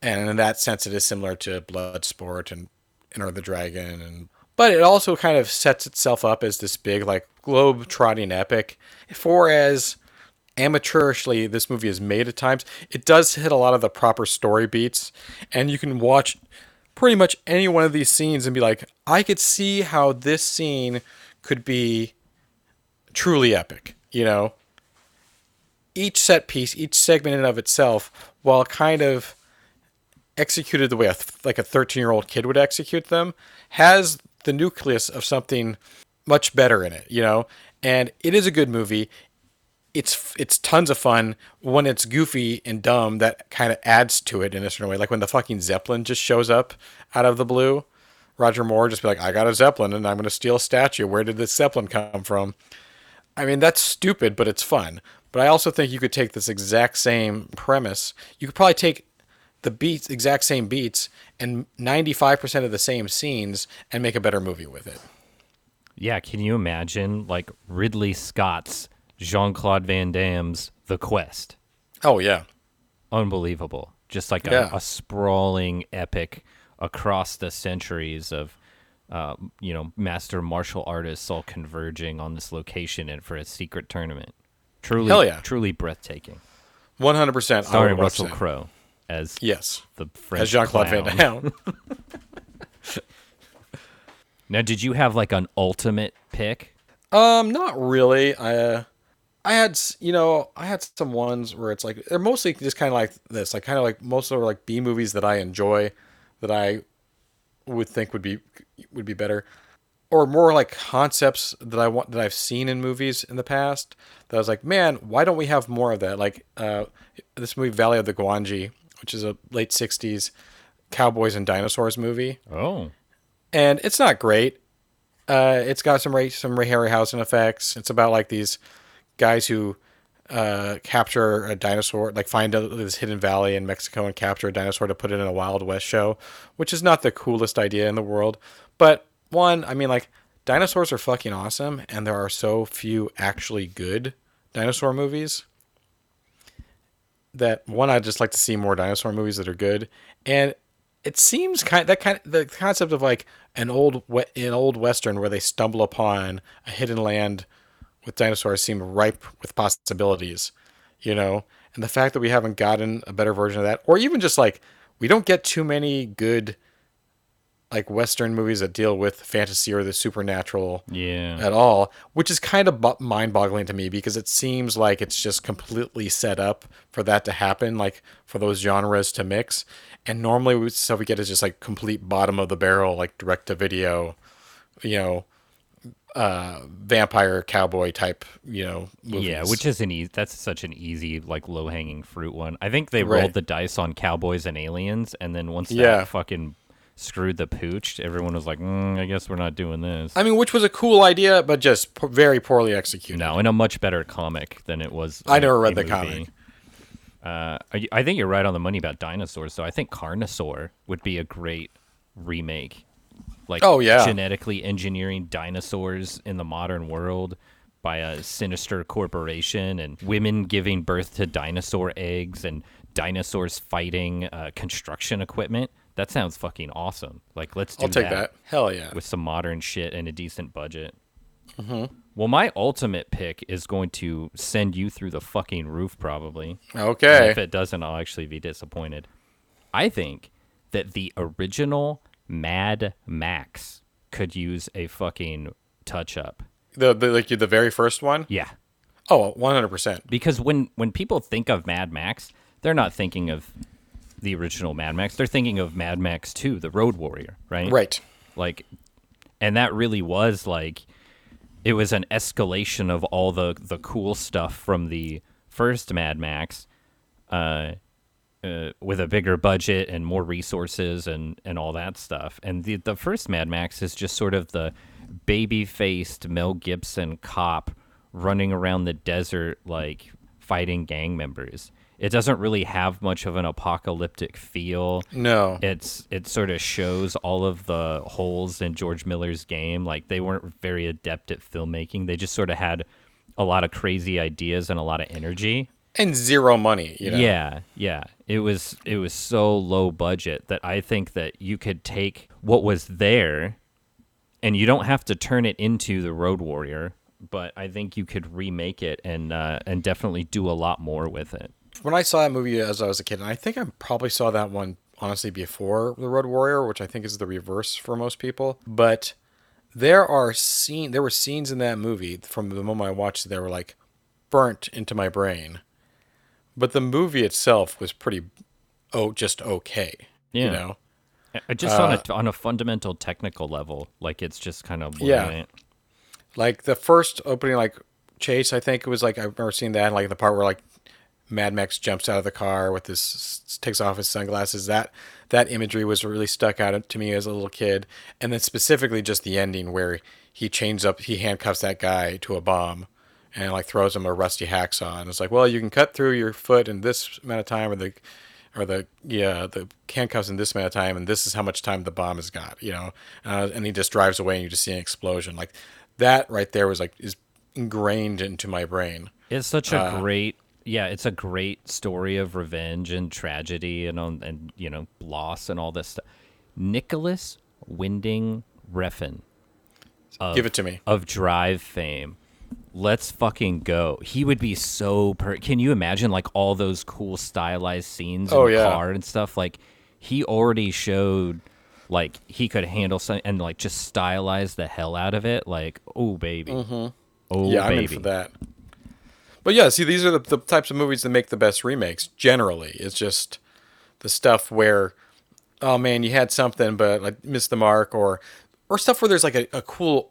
[SPEAKER 2] and in that sense it is similar to Bloodsport and Enter the Dragon, and but it also kind of sets itself up as this big like globe trotting epic. For as amateurishly this movie is made at times, it does hit a lot of the proper story beats, and you can watch pretty much any one of these scenes and be like, I could see how this scene could be truly epic, you know. Each set piece, each segment in of itself, while kind of executed the way a th- like a 13-year-old kid would execute them, has the nucleus of something much better in it, you know. And it is a good movie. It's it's tons of fun when it's goofy and dumb. That kind of adds to it in a certain way. Like when the fucking Zeppelin just shows up out of the blue, Roger Moore just be like, "I got a Zeppelin and I'm going to steal a statue. Where did this Zeppelin come from?" I mean, that's stupid, but it's fun. But I also think you could take this exact same premise. You could probably take the beats, exact same beats, and 95% of the same scenes and make a better movie with it.
[SPEAKER 3] Yeah, can you imagine like Ridley Scott's Jean Claude Van Damme's The Quest?
[SPEAKER 2] Oh, yeah.
[SPEAKER 3] Unbelievable. Just like a,
[SPEAKER 2] Yeah.
[SPEAKER 3] a sprawling epic across the centuries of uh, you know, master martial artists all converging on this location and for a secret tournament. Truly
[SPEAKER 2] Hell yeah.
[SPEAKER 3] truly breathtaking.
[SPEAKER 2] 100%. I
[SPEAKER 3] Starring Russell. Crowe as
[SPEAKER 2] Yes.
[SPEAKER 3] the French
[SPEAKER 2] As Jean Claude Van. Damme.
[SPEAKER 3] Now, did you have like an ultimate pick?
[SPEAKER 2] Um, not really. I uh, I had you know I had some ones where it's like they're mostly just kind of like this, like kind of like most of like B movies that I enjoy, that I would think would be would be better, or more like concepts that I want that I've seen in movies in the past. That I was like, man, why don't we have more of that? Like uh, this movie Valley of the Gwangi, which is a late '60s cowboys and dinosaurs movie
[SPEAKER 3] Oh.
[SPEAKER 2] and it's not great. Uh, it's got some Ray, some Ray Harryhausen effects. It's about like these guys who uh, capture a dinosaur, like find a, this hidden valley in Mexico and capture a dinosaur to put it in a Wild West show, which is not the coolest idea in the world. But one, I mean, like dinosaurs are fucking awesome, and there are so few actually good dinosaur movies that one I'd just like to see more dinosaur movies that are good, and it seems kind that kind of, the concept of like an old an old western where they stumble upon a hidden land with dinosaurs seem ripe with possibilities, you know, and the fact that we haven't gotten a better version of that, or even just like we don't get too many good like western movies that deal with fantasy or the supernatural
[SPEAKER 3] Yeah.
[SPEAKER 2] at all, which is kind of bu- mind-boggling to me because it seems like it's just completely set up for that to happen, like for those genres to mix. And normally, we, stuff we get is just like complete bottom of the barrel, like direct-to-video, you know, uh, vampire cowboy type, you know, movies.
[SPEAKER 3] Yeah, which is an easy. That's such an easy, like low hanging fruit one. I think they
[SPEAKER 2] Right.
[SPEAKER 3] rolled the dice on cowboys and aliens, and then once that
[SPEAKER 2] Yeah.
[SPEAKER 3] fucking screwed the pooch, everyone was like, mm, "I guess we're not doing this."
[SPEAKER 2] I mean, which was a cool idea, but just po- very poorly executed.
[SPEAKER 3] no, and a much better comic than it was.
[SPEAKER 2] I never read the
[SPEAKER 3] movie.
[SPEAKER 2] comic.
[SPEAKER 3] Uh, I, I think you're right on the money about dinosaurs. So I think Carnosaur would be a great remake. Like,
[SPEAKER 2] Oh, yeah.
[SPEAKER 3] genetically engineering dinosaurs in the modern world by a sinister corporation, and women giving birth to dinosaur eggs, and dinosaurs fighting uh, construction equipment. That sounds fucking awesome. Like, let's do
[SPEAKER 2] I'll take that. Hell yeah.
[SPEAKER 3] with some modern shit and a decent budget.
[SPEAKER 2] Mm-hmm.
[SPEAKER 3] Well, my ultimate pick is going to send you through the fucking roof, probably. And
[SPEAKER 2] Okay.
[SPEAKER 3] if it doesn't, I'll actually be disappointed. I think that the original Mad Max could use a fucking touch up.
[SPEAKER 2] The, the like the very first one.
[SPEAKER 3] Yeah.
[SPEAKER 2] Oh, 100%.
[SPEAKER 3] Because when when people think of Mad Max, they're not thinking of the original Mad Max. They're thinking of Mad Max 2, The Road Warrior, right?
[SPEAKER 2] Right.
[SPEAKER 3] like and that really was like it was an escalation of all the the cool stuff from the first Mad Max uh, uh with a bigger budget and more resources and and all that stuff and the the first Mad Max is just sort of the baby-faced Mel Gibson cop running around the desert like fighting gang members it doesn't really have much of an apocalyptic feel
[SPEAKER 2] No.
[SPEAKER 3] it's it sort of shows all of the holes in George Miller's game. Like they weren't very adept at filmmaking. They just sort of had a lot of crazy ideas and a lot of energy.
[SPEAKER 2] and zero money, you know.
[SPEAKER 3] Yeah, yeah. It was it was so low budget that I think that you could take what was there and you don't have to turn it into the Road Warrior, but I think you could remake it and uh, and definitely do a lot more with it.
[SPEAKER 2] When I saw that movie as I was a kid, and I think I probably saw that one honestly before The Road Warrior, which I think is the reverse for most people. But there are scene there were scenes in that movie from the moment I watched it were like burnt into my brain. But the movie itself was pretty oh just okay.
[SPEAKER 3] Yeah.
[SPEAKER 2] You know?
[SPEAKER 3] Uh, Just on a on a fundamental technical level, like it's just kind of
[SPEAKER 2] Yeah.
[SPEAKER 3] brilliant.
[SPEAKER 2] Like the first opening like chase, I think it was like I remember seeing that like the part where like Mad Max jumps out of the car with his takes off his sunglasses. That that imagery was really stuck out to me as a little kid, and then specifically just the ending where he chains up, he handcuffs that guy to a bomb, and like throws him a rusty hacksaw, and it's like, well, you can cut through your foot in this amount of time, or the or the yeah the handcuffs in this amount of time, and this is how much time the bomb has got, you know, uh, and he just drives away, and you just see an explosion like that right there was like is ingrained into my brain.
[SPEAKER 3] It's such a
[SPEAKER 2] Uh,
[SPEAKER 3] great, yeah, it's a great story of revenge and tragedy and on and you know loss and all this stuff. Nicolas Winding Refn
[SPEAKER 2] Give it to me.
[SPEAKER 3] of Drive fame. Let's fucking go. He would be so per. Can you imagine like all those cool stylized scenes
[SPEAKER 2] Oh, yeah.
[SPEAKER 3] car and stuff? Like he already showed like he could handle something and like just stylize the hell out of it. Like oh baby, oh
[SPEAKER 2] Mm-hmm. yeah,
[SPEAKER 3] baby.
[SPEAKER 2] I'm in for that. But yeah, see, these are the, the types of movies that make the best remakes. Generally, it's just the stuff where, oh man, you had something but like missed the mark, or or stuff where there's like a, a cool,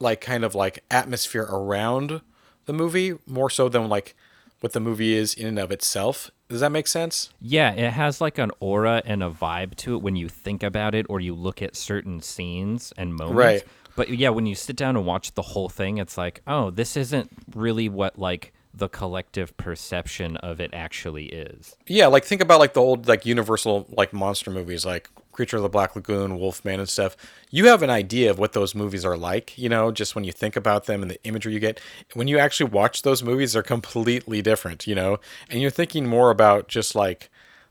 [SPEAKER 2] like kind of like atmosphere around the movie more so than like what the movie is in and of itself. Does that make sense?
[SPEAKER 3] Yeah, it has like an aura and a vibe to it when you think about it or you look at certain scenes and moments.
[SPEAKER 2] Right.
[SPEAKER 3] But yeah, when you sit down and watch the whole thing, it's like, oh, this isn't really what like the collective perception of it actually is.
[SPEAKER 2] Yeah, like think about like the old like Universal like monster movies, like Creature of the Black Lagoon, Wolfman, and stuff. You have an idea of what those movies are like, you know, just when you think about them and the imagery you get. When you actually watch those movies, they're completely different, you know, and you're thinking more about just like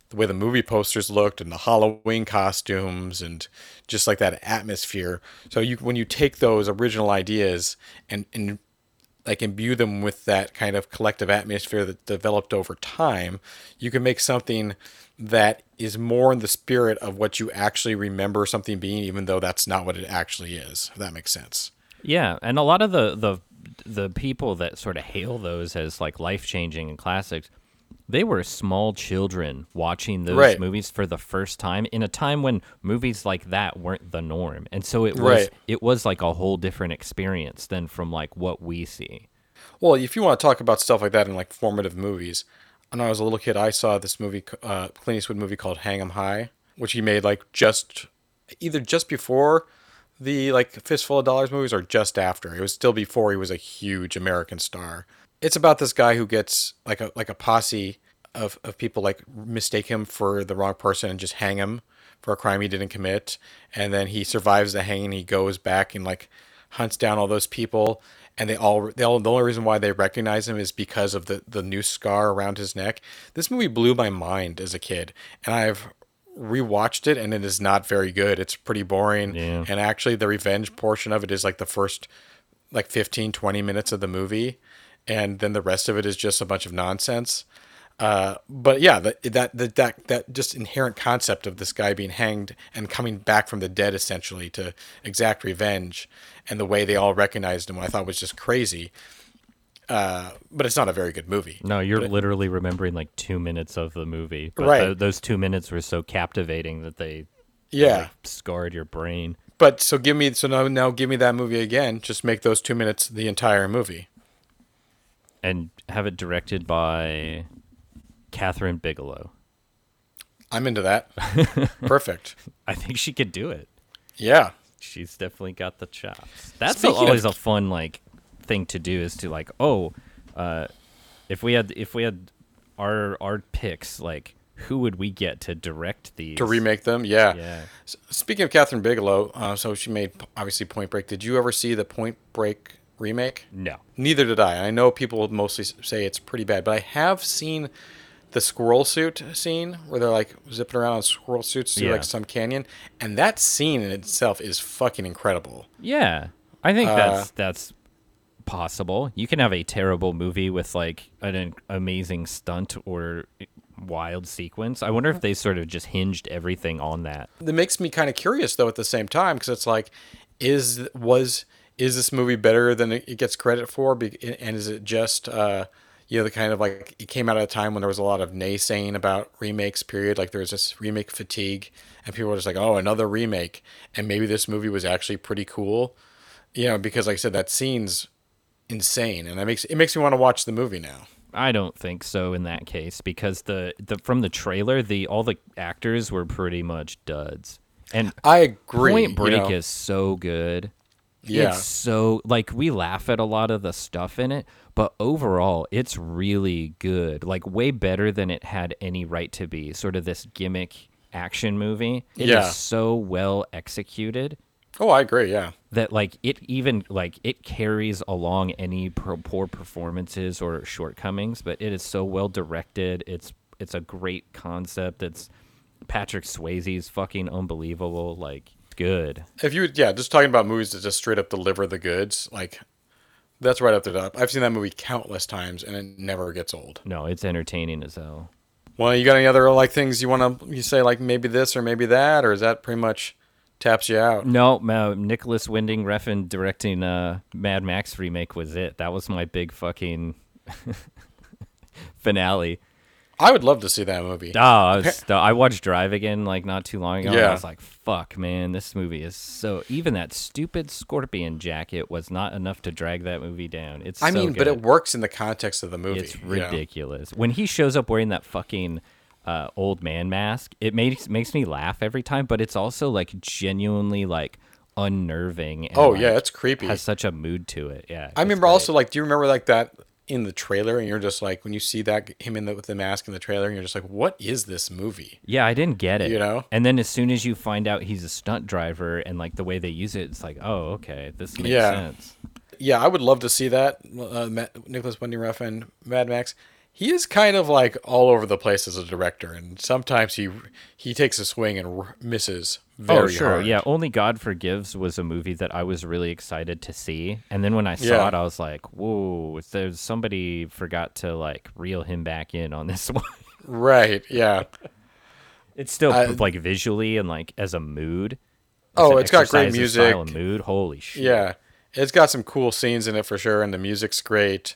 [SPEAKER 2] the way the movie posters looked and the Halloween costumes and just like that atmosphere. So you when you take those original ideas and and like imbue them with that kind of collective atmosphere that developed over time, you can make something that is more in the spirit of what you actually remember something being, even though that's not what it actually is. If that makes sense.
[SPEAKER 3] Yeah, and a lot of the the the people that sort of hail those as like life changing and classics, they were small children watching those
[SPEAKER 2] Right.
[SPEAKER 3] movies for the first time in a time when movies like that weren't the norm, and so it was
[SPEAKER 2] Right.
[SPEAKER 3] it was like a whole different experience than from like what we see.
[SPEAKER 2] Well, if you want to talk about stuff like that in like formative movies, when I was a little kid, I saw this movie, uh, Clint Eastwood movie called Hang 'Em High, which he made like just either just before the like Fistful of Dollars movies or just after. It was still before he was a huge American star. It's about this guy who gets like a like a posse of, of people like mistake him for the wrong person and just hang him for a crime he didn't commit, and then he survives the hanging. He goes back and like hunts down all those people, and they all they all the only reason why they recognize him is because of the the new scar around his neck. This movie blew my mind as a kid, and I've rewatched it and it is not very good. It's pretty boring.
[SPEAKER 3] Yeah.
[SPEAKER 2] And actually the revenge portion of it is like the first like 15 20 minutes of the movie and then the rest of it is just a bunch of nonsense. Uh, but yeah, that, that that that that just inherent concept of this guy being hanged and coming back from the dead essentially to exact revenge, and the way they all recognized him, I thought was just crazy. Uh, but it's not a very good movie.
[SPEAKER 3] No, you're literally remembering like two minutes of the movie, but
[SPEAKER 2] Right.
[SPEAKER 3] tho- those two minutes were so captivating that they
[SPEAKER 2] Yeah,
[SPEAKER 3] like, scarred your brain.
[SPEAKER 2] but so give me so now now give me that movie again. Just make those two minutes the entire movie.
[SPEAKER 3] And have it directed by Kathryn Bigelow.
[SPEAKER 2] I'm into that. Perfect.
[SPEAKER 3] I think she could do it.
[SPEAKER 2] Yeah.
[SPEAKER 3] She's definitely got the chops. That's
[SPEAKER 2] Speaking
[SPEAKER 3] always
[SPEAKER 2] of-
[SPEAKER 3] a fun like thing to do is to like, oh, uh, if we had if we had our our picks, like who would we get to direct these?
[SPEAKER 2] To remake them, yeah.
[SPEAKER 3] Yeah.
[SPEAKER 2] Speaking of Kathryn Bigelow, uh, so she made obviously Point Break. Did you ever see the Point Break remake?
[SPEAKER 3] No.
[SPEAKER 2] Neither did I. I know people mostly say it's pretty bad, but I have seen the squirrel suit scene where they're like zipping around on squirrel suits through
[SPEAKER 3] Yeah.
[SPEAKER 2] like some canyon, and that scene in itself is fucking incredible.
[SPEAKER 3] Yeah. I think
[SPEAKER 2] Uh,
[SPEAKER 3] that's that's possible. You can have a terrible movie with like an, an amazing stunt or wild sequence. I wonder if they sort of just hinged everything on that.
[SPEAKER 2] That makes me kind of curious though at the same time because it's like, is was is this movie better than it gets credit for? And is it just uh, you know the kind of like it came out at a time when there was a lot of naysaying about remakes. Period. Like there was this remake fatigue, and people were just like, oh, another remake. And maybe this movie was actually pretty cool. You know, because like I said, that scene's insane, and that makes it makes me want to watch the movie now.
[SPEAKER 3] I don't think so in that case because the, the from the trailer the all the actors were pretty much duds. And
[SPEAKER 2] I agree.
[SPEAKER 3] Point
[SPEAKER 2] you
[SPEAKER 3] Break
[SPEAKER 2] know.
[SPEAKER 3] is so good.
[SPEAKER 2] Yeah.
[SPEAKER 3] It's so like we laugh at a lot of the stuff in it, but overall it's really good. Like way better than it had any right to be. Sort of this gimmick action movie. It is
[SPEAKER 2] Yeah.
[SPEAKER 3] so well executed
[SPEAKER 2] Oh, I agree. Yeah.
[SPEAKER 3] that like it even like it carries along any pro- poor performances or shortcomings, but it is so well directed. It's it's a great concept. It's Patrick Swayze's fucking unbelievable. Like good.
[SPEAKER 2] If you, yeah, just talking about movies that just straight up deliver the goods, like that's right up the top. I've seen that movie countless times, and it never gets old.
[SPEAKER 3] No, it's entertaining as hell.
[SPEAKER 2] Well, you got any other like things you want to you say like maybe this or maybe that, or is that pretty much taps you out?
[SPEAKER 3] No, uh, Nicolas Winding Refn directing uh, Mad Max remake was it. That was my big fucking finale.
[SPEAKER 2] I would love to see that movie.
[SPEAKER 3] Oh, I, was I watched Drive again like not too long ago. And I was like, "Fuck, man, this movie is so." Even that stupid scorpion jacket was not enough to drag that movie down. It's.
[SPEAKER 2] I
[SPEAKER 3] so
[SPEAKER 2] mean, but it works in the context of the movie.
[SPEAKER 3] It's ridiculous when he shows up wearing that fucking uh, old man mask. It makes makes me laugh every time, but it's also like genuinely like unnerving. And,
[SPEAKER 2] Oh
[SPEAKER 3] like,
[SPEAKER 2] yeah, it's creepy.
[SPEAKER 3] has such a mood to it. Yeah,
[SPEAKER 2] I remember
[SPEAKER 3] great.
[SPEAKER 2] also like, do you remember like that in the trailer, and you're just like when you see that him in the with the mask in the trailer, and you're just like, what is this movie?
[SPEAKER 3] Yeah, I didn't get it.
[SPEAKER 2] You know?
[SPEAKER 3] And then as soon as you find out he's a stunt driver and like the way they use it, it's like, oh, okay, this makes
[SPEAKER 2] Yeah.
[SPEAKER 3] sense.
[SPEAKER 2] Yeah, I would love to see that. Uh, Matt, Nicolas Winding Refn, Mad Max. He is kind of like all over the place as a director, and sometimes he he takes a swing and r- misses very
[SPEAKER 3] oh, sure.
[SPEAKER 2] hard.
[SPEAKER 3] Yeah, Only God Forgives was a movie that I was really excited to see. And then when I saw
[SPEAKER 2] Yeah.
[SPEAKER 3] it, I was like, whoa, there's somebody forgot to like reel him back in on this one.
[SPEAKER 2] Right. Yeah.
[SPEAKER 3] it's still like visually and like as a mood.
[SPEAKER 2] Oh,
[SPEAKER 3] as an
[SPEAKER 2] it's got great
[SPEAKER 3] style
[SPEAKER 2] music.
[SPEAKER 3] and mood. Holy shit.
[SPEAKER 2] Yeah, it's got some cool scenes in it for sure, and the music's great.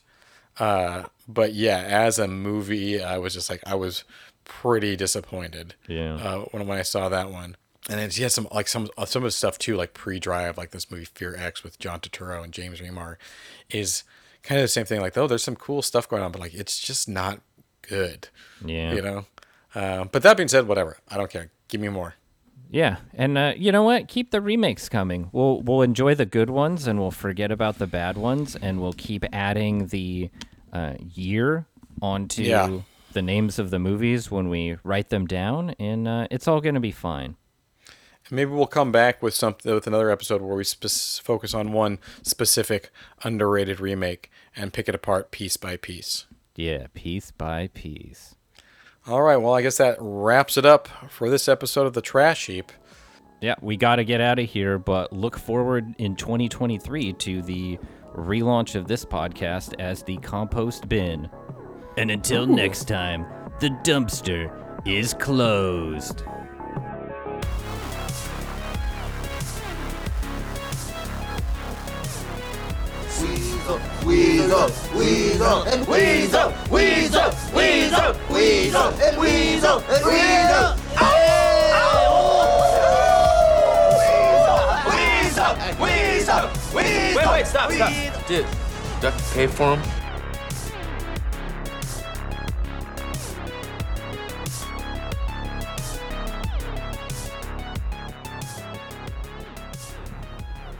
[SPEAKER 2] Uh, but yeah, as a movie, I was just like, I was pretty disappointed.
[SPEAKER 3] Yeah.
[SPEAKER 2] Uh, when when I saw that one, and then he had some like some uh, some of the stuff too, like pre-drive, like this movie Fear X with John Turturro and James Remar, is kind of the same thing. Like, oh, there's some cool stuff going on, but like, it's just not good.
[SPEAKER 3] Yeah.
[SPEAKER 2] You know. Uh, but that being said, whatever. I don't care. Give me more.
[SPEAKER 3] Yeah, and uh, you know what? Keep the remakes coming. We'll we'll enjoy the good ones, and we'll forget about the bad ones, and we'll keep adding the uh, year onto
[SPEAKER 2] Yeah.
[SPEAKER 3] the names of the movies when we write them down, and uh, it's all gonna be fine.
[SPEAKER 2] Maybe we'll come back with something with another episode where we spe- focus on one specific underrated remake and pick it apart piece by piece.
[SPEAKER 3] Yeah, piece by piece.
[SPEAKER 2] All right, well, I guess that wraps it up for this episode of the Trash Heap.
[SPEAKER 3] Yeah, we got to get out of here, but look forward in 2023 to the relaunch of this podcast as the compost bin. And until next time, the dumpster is closed.
[SPEAKER 6] Weasel, Weasel, and Weasel, Weasel, Weasel, Weasel, and Weasel, and Weasel. Weasel, Weasel.
[SPEAKER 4] Wait, wait, stop, stop. Dude, do I pay for him?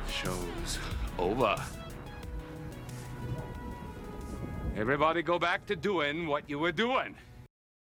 [SPEAKER 7] Show's over. Everybody go back to doing what you were doing.